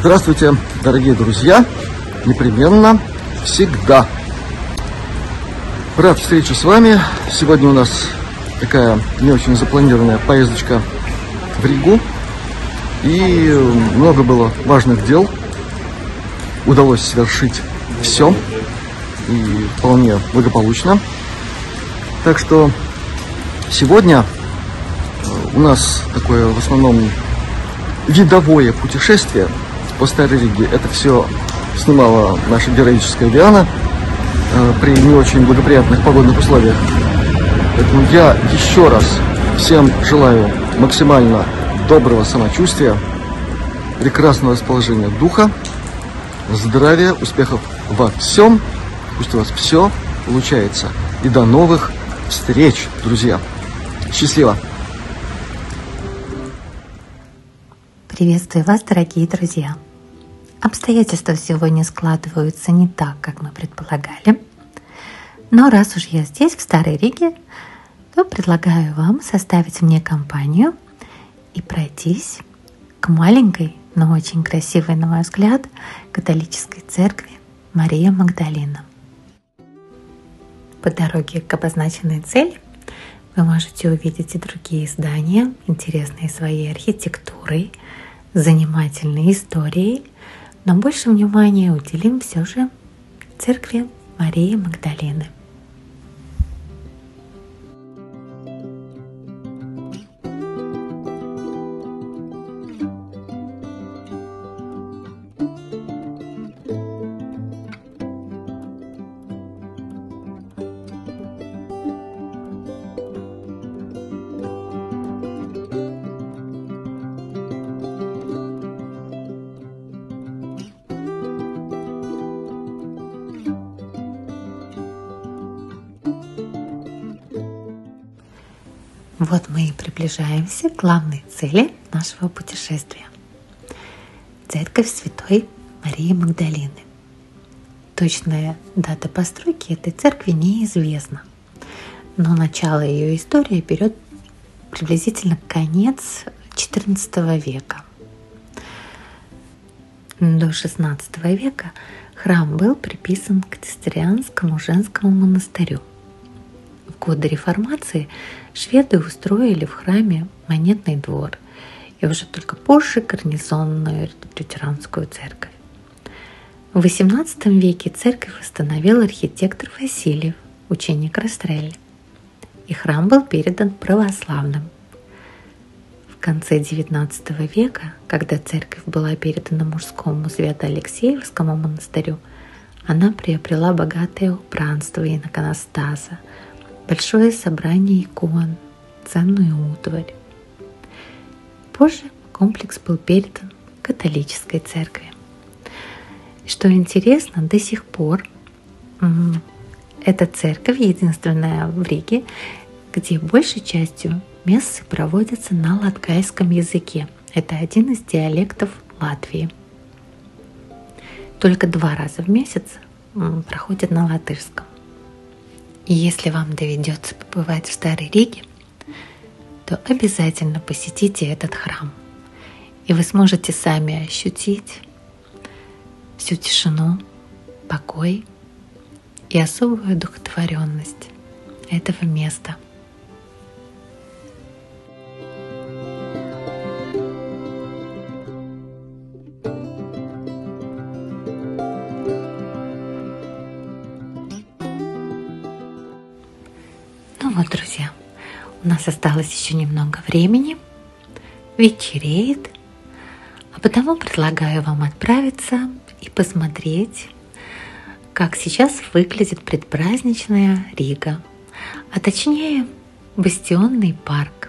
Здравствуйте, дорогие друзья! Непременно, всегда рад встрече с вами. Сегодня у нас такая не очень запланированная поездочка в Ригу. И много было важных дел. Удалось совершить все. И вполне благополучно. Так что сегодня э, у нас такое в основном видовое путешествие – по Старой Риге. Это все снимала наша героическая Диана э, при не очень благоприятных погодных условиях. Поэтому я еще раз всем желаю максимально доброго самочувствия, прекрасного расположения духа, здравия, успехов во всем. Пусть у вас все получается. И до новых встреч, друзья. Счастливо! Приветствую вас, дорогие друзья! Обстоятельства сегодня складываются не так, как мы предполагали. Но раз уж я здесь, в Старой Риге, то предлагаю вам составить мне компанию и пройтись к маленькой, но очень красивой, на мой взгляд, католической церкви Мария Магдалина. По дороге к обозначенной цели вы можете увидеть и другие здания, интересные своей архитектурой, занимательной историей – но больше внимания уделим все же церкви Марии Магдалины – Вот мы и приближаемся к главной цели нашего путешествия. Церковь Святой Марии Магдалины. Точная дата постройки этой церкви неизвестна, но начало ее истории берет приблизительно конец XIV века. До XVI века храм был приписан к Цистерианскому женскому монастырю. В годы реформации шведы устроили в храме монетный двор и уже только позже гарнизонную лютеранскую церковь. В XVIII веке церковь восстановил архитектор Васильев, ученик Растрелли, и храм был передан православным. В конце XIX века, когда церковь была передана мужскому Свято-Алексеевскому монастырю, она приобрела богатое убранство и иконостаза – большое собрание икон, ценную утварь. Позже комплекс был передан католической церкви. Что интересно, до сих пор эта церковь единственная в Риге, где большей частью мессы проводятся на латкайском языке. Это один из диалектов Латвии. Только два раза в месяц проходят на латышском. И если вам доведется побывать в Старой Риге, то обязательно посетите этот храм. И вы сможете сами ощутить всю тишину, покой и особую духотворенность этого места – вот, друзья, у нас осталось еще немного времени. Вечереет. А потому предлагаю вам отправиться и посмотреть, как сейчас выглядит предпраздничная Рига, а точнее бастионный парк.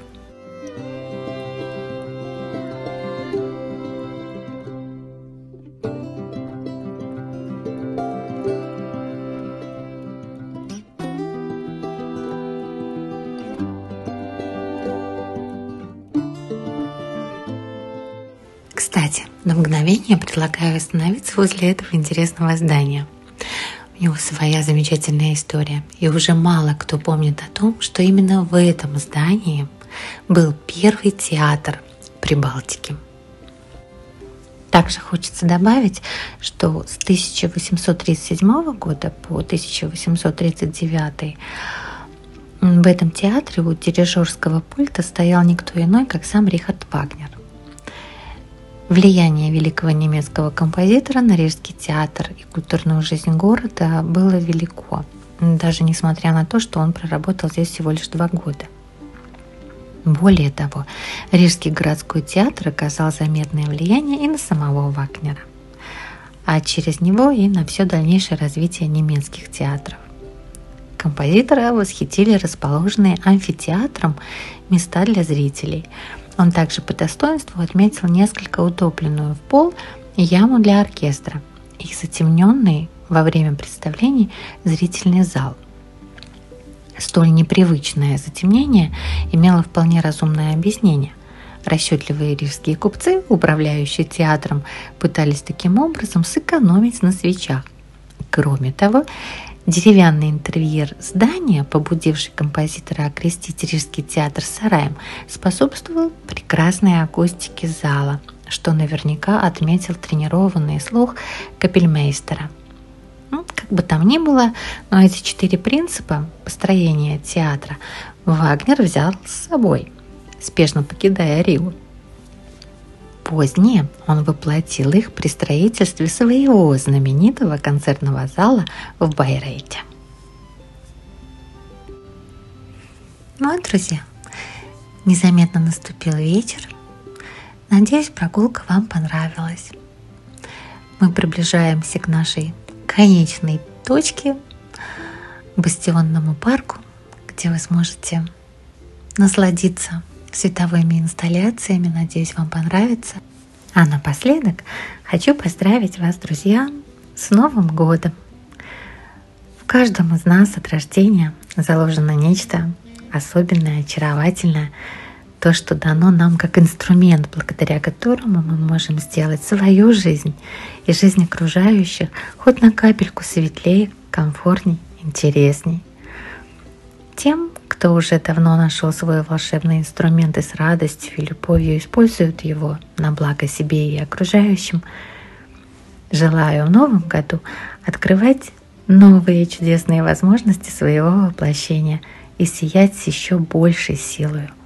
Кстати, на мгновение предлагаю остановиться возле этого интересного здания. У него своя замечательная история, и уже мало кто помнит о том, что именно в этом здании был первый театр Прибалтики. Также хочется добавить, что с 1837 года по 1839 в этом театре у дирижерского пульта стоял никто иной, как сам Рихард Вагнер. Влияние великого немецкого композитора на Рижский театр и культурную жизнь города было велико, даже несмотря на то, что он проработал здесь всего лишь два года. Более того, Рижский городской театр оказал заметное влияние и на самого Вагнера, а через него и на все дальнейшее развитие немецких театров. Композитора восхитили расположенные амфитеатром места для зрителей. Он также по достоинству отметил несколько утопленную в пол яму для оркестра и затемненный во время представлений зрительный зал. Столь непривычное затемнение имело вполне разумное объяснение. Расчетливые рижские купцы, управляющие театром, пытались таким образом сэкономить на свечах. Кроме того, деревянный интерьер здания, побудивший композитора окрестить Рижский театр сараем, способствовал прекрасной акустике зала, что наверняка отметил тренированный слух капельмейстера – ну, как бы там ни было, но эти четыре принципа построения театра Вагнер взял с собой, спешно покидая Ригу. Позднее он воплотил их при строительстве своего знаменитого концертного зала в Байрейте. Ну, а, друзья, незаметно наступил вечер. Надеюсь, прогулка вам понравилась. Мы приближаемся к нашей конечной точке, бастионному парку, где вы сможете насладиться световыми инсталляциями. Надеюсь, вам понравится. А напоследок хочу поздравить вас, друзья, с Новым годом! В каждом из нас от рождения заложено нечто особенное, очаровательное – то, что дано нам как инструмент, благодаря которому мы можем сделать свою жизнь и жизнь окружающих хоть на капельку светлее, комфортней, интересней. Тем, кто уже давно нашел свой волшебный инструмент и с радостью и любовью использует его на благо себе и окружающим, желаю в новом году открывать новые чудесные возможности своего воплощения и сиять с еще большей силой –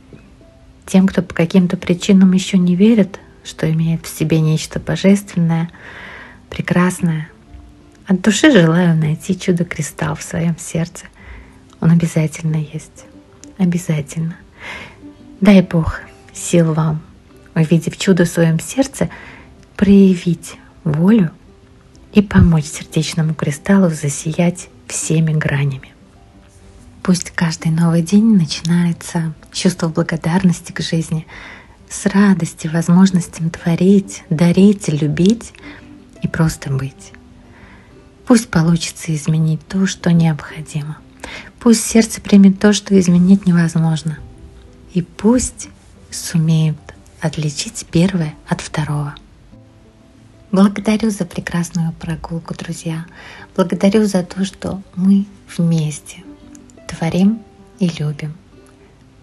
тем, кто по каким-то причинам еще не верит, что имеет в себе нечто божественное, прекрасное, от души желаю найти чудо-кристалл в своем сердце. Он обязательно есть. Обязательно. Дай Бог сил вам, увидев чудо в своем сердце, проявить волю и помочь сердечному кристаллу засиять всеми гранями. Пусть каждый новый день начинается с чувства благодарности к жизни, с радости, возможностям творить, дарить, любить и просто быть. Пусть получится изменить то, что необходимо. Пусть сердце примет то, что изменить невозможно. И пусть сумеет отличить первое от второго. Благодарю за прекрасную прогулку, друзья. Благодарю за то, что мы вместе творим и любим.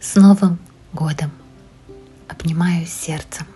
С Новым годом! Обнимаю сердцем.